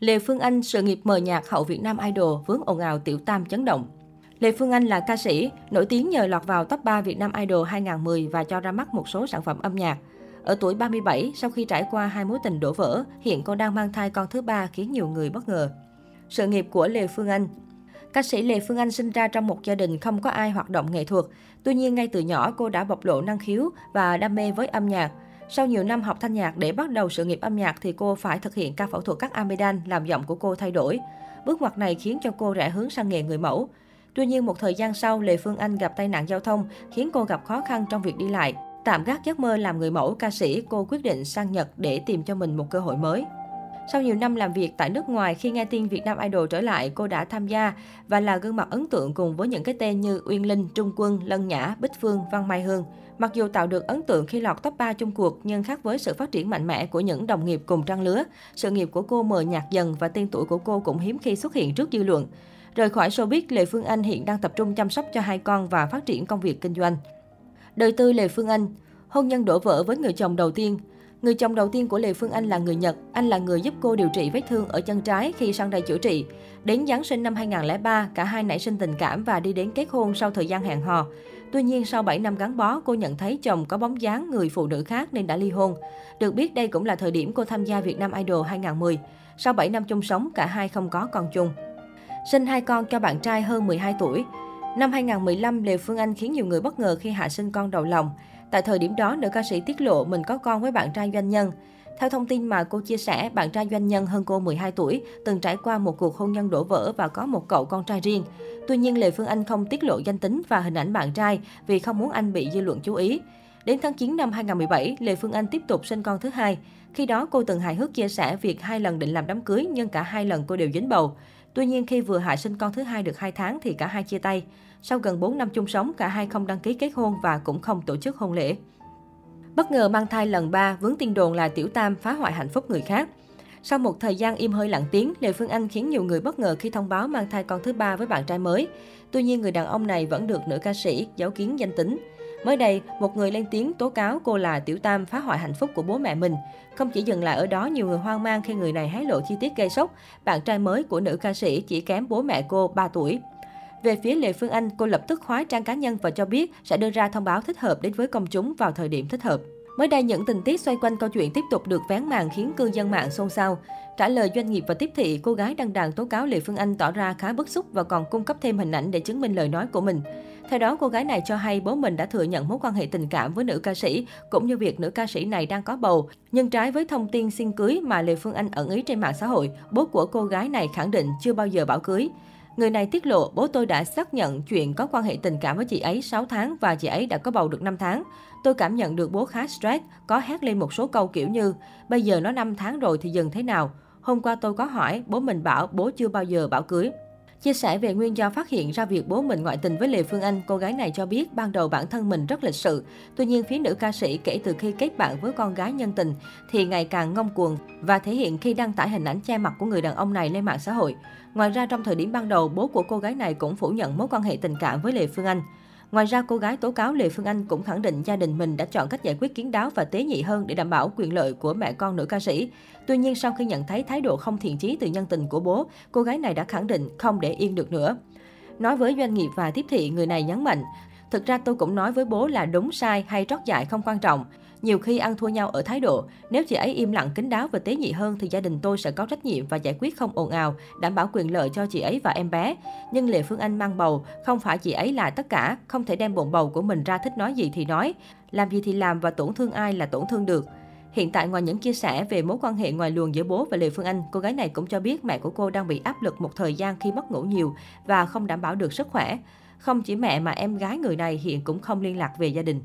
Lê Phương Anh, sự nghiệp mờ nhạt hậu Việt Nam Idol vướng ồn ào tiểu tam chấn động. Lê Phương Anh là ca sĩ, nổi tiếng nhờ lọt vào top 3 Việt Nam Idol 2010 và cho ra mắt một số sản phẩm âm nhạc. Ở tuổi 37, sau khi trải qua hai mối tình đổ vỡ, hiện cô đang mang thai con thứ ba khiến nhiều người bất ngờ. Sự nghiệp của Lê Phương Anh Ca sĩ Lê Phương Anh sinh ra trong một gia đình không có ai hoạt động nghệ thuật. Tuy nhiên, ngay từ nhỏ cô đã bộc lộ năng khiếu và đam mê với âm nhạc. Sau nhiều năm học thanh nhạc để bắt đầu sự nghiệp âm nhạc thì cô phải thực hiện ca phẫu thuật cắt amidan làm giọng của cô thay đổi. Bước ngoặt này khiến cho cô rẽ hướng sang nghề người mẫu. Tuy nhiên một thời gian sau, Lê Phương Anh gặp tai nạn giao thông khiến cô gặp khó khăn trong việc đi lại. Tạm gác giấc mơ làm người mẫu ca sĩ, cô quyết định sang Nhật để tìm cho mình một cơ hội mới. Sau nhiều năm làm việc tại nước ngoài, khi nghe tin Việt Nam Idol trở lại, cô đã tham gia và là gương mặt ấn tượng cùng với những cái tên như Uyên Linh, Trung Quân, Lân Nhã, Bích Phương, Văn Mai Hương. Mặc dù tạo được ấn tượng khi lọt top 3 chung cuộc, nhưng khác với sự phát triển mạnh mẽ của những đồng nghiệp cùng trang lứa, sự nghiệp của cô mờ nhạt dần và tên tuổi của cô cũng hiếm khi xuất hiện trước dư luận. Rời khỏi showbiz, Lê Phương Anh hiện đang tập trung chăm sóc cho hai con và phát triển công việc kinh doanh. Đời tư Lê Phương Anh Hôn nhân đổ vỡ với người chồng đầu tiên Người chồng đầu tiên của Lê Phương Anh là người Nhật. Anh là người giúp cô điều trị vết thương ở chân trái khi sang đây chữa trị. Đến Giáng sinh năm 2003, cả hai nảy sinh tình cảm và đi đến kết hôn sau thời gian hẹn hò. Tuy nhiên, sau 7 năm gắn bó, cô nhận thấy chồng có bóng dáng người phụ nữ khác nên đã ly hôn. Được biết, đây cũng là thời điểm cô tham gia Việt Nam Idol 2010. Sau 7 năm chung sống, cả hai không có con chung. Sinh hai con cho bạn trai hơn 12 tuổi. Năm 2015, Lê Phương Anh khiến nhiều người bất ngờ khi hạ sinh con đầu lòng. Tại thời điểm đó, nữ ca sĩ tiết lộ mình có con với bạn trai doanh nhân. Theo thông tin mà cô chia sẻ, bạn trai doanh nhân hơn cô 12 tuổi, từng trải qua một cuộc hôn nhân đổ vỡ và có một cậu con trai riêng. Tuy nhiên, Lê Phương Anh không tiết lộ danh tính và hình ảnh bạn trai vì không muốn anh bị dư luận chú ý. Đến tháng 9 năm 2017, Lê Phương Anh tiếp tục sinh con thứ hai. Khi đó, cô từng hài hước chia sẻ việc hai lần định làm đám cưới nhưng cả hai lần cô đều dính bầu. Tuy nhiên, khi vừa hạ sinh con thứ hai được 2 tháng thì cả hai chia tay. Sau gần 4 năm chung sống, cả hai không đăng ký kết hôn và cũng không tổ chức hôn lễ. Bất ngờ mang thai lần 3, vướng tin đồn là Tiểu Tam phá hoại hạnh phúc người khác. Sau một thời gian im hơi lặng tiếng, Lê Phương Anh khiến nhiều người bất ngờ khi thông báo mang thai con thứ ba với bạn trai mới. Tuy nhiên, người đàn ông này vẫn được nữ ca sĩ giấu kiến danh tính. Mới đây, một người lên tiếng tố cáo cô là Tiểu Tam phá hoại hạnh phúc của bố mẹ mình. Không chỉ dừng lại ở đó, nhiều người hoang mang khi người này hé lộ chi tiết gây sốc. Bạn trai mới của nữ ca sĩ chỉ kém bố mẹ cô 3 tuổi. Về phía Lê Phương Anh, cô lập tức khóa trang cá nhân và cho biết sẽ đưa ra thông báo thích hợp đến với công chúng vào thời điểm thích hợp. Mới đây, những tình tiết xoay quanh câu chuyện tiếp tục được vén màn khiến cư dân mạng xôn xao. Trả lời doanh nghiệp và tiếp thị, cô gái đăng đàn tố cáo Lê Phương Anh tỏ ra khá bức xúc và còn cung cấp thêm hình ảnh để chứng minh lời nói của mình. Theo đó, cô gái này cho hay bố mình đã thừa nhận mối quan hệ tình cảm với nữ ca sĩ, cũng như việc nữ ca sĩ này đang có bầu. Nhưng trái với thông tin xin cưới mà Lê Phương Anh ẩn ý trên mạng xã hội, bố của cô gái này khẳng định chưa bao giờ bảo cưới. Người này tiết lộ bố tôi đã xác nhận chuyện có quan hệ tình cảm với chị ấy 6 tháng và chị ấy đã có bầu được 5 tháng. Tôi cảm nhận được bố khá stress, có hét lên một số câu kiểu như bây giờ nó 5 tháng rồi thì dừng thế nào. Hôm qua tôi có hỏi, bố mình bảo bố chưa bao giờ bảo cưới. Chia sẻ về nguyên do phát hiện ra việc bố mình ngoại tình với Lê Phương Anh, cô gái này cho biết ban đầu bản thân mình rất lịch sự. Tuy nhiên, phía nữ ca sĩ kể từ khi kết bạn với con gái nhân tình thì ngày càng ngông cuồng và thể hiện khi đăng tải hình ảnh che mặt của người đàn ông này lên mạng xã hội. Ngoài ra, trong thời điểm ban đầu, bố của cô gái này cũng phủ nhận mối quan hệ tình cảm với Lê Phương Anh. Ngoài ra, cô gái tố cáo Lê Phương Anh cũng khẳng định gia đình mình đã chọn cách giải quyết kiến đáo và tế nhị hơn để đảm bảo quyền lợi của mẹ con nữ ca sĩ. Tuy nhiên, sau khi nhận thấy thái độ không thiện chí từ nhân tình của bố, cô gái này đã khẳng định không để yên được nữa. Nói với doanh nghiệp và tiếp thị, người này nhấn mạnh, Thực ra tôi cũng nói với bố là đúng sai hay trót dại không quan trọng. Nhiều khi ăn thua nhau ở thái độ, nếu chị ấy im lặng kín đáo và tế nhị hơn thì gia đình tôi sẽ có trách nhiệm và giải quyết không ồn ào, đảm bảo quyền lợi cho chị ấy và em bé. Nhưng lệ Phương Anh mang bầu, không phải chị ấy là tất cả, không thể đem bụng bầu của mình ra thích nói gì thì nói, làm gì thì làm và tổn thương ai là tổn thương được. Hiện tại ngoài những chia sẻ về mối quan hệ ngoài luồng giữa bố và Lê Phương Anh, cô gái này cũng cho biết mẹ của cô đang bị áp lực một thời gian khi mất ngủ nhiều và không đảm bảo được sức khỏe. Không chỉ mẹ mà em gái người này hiện cũng không liên lạc về gia đình.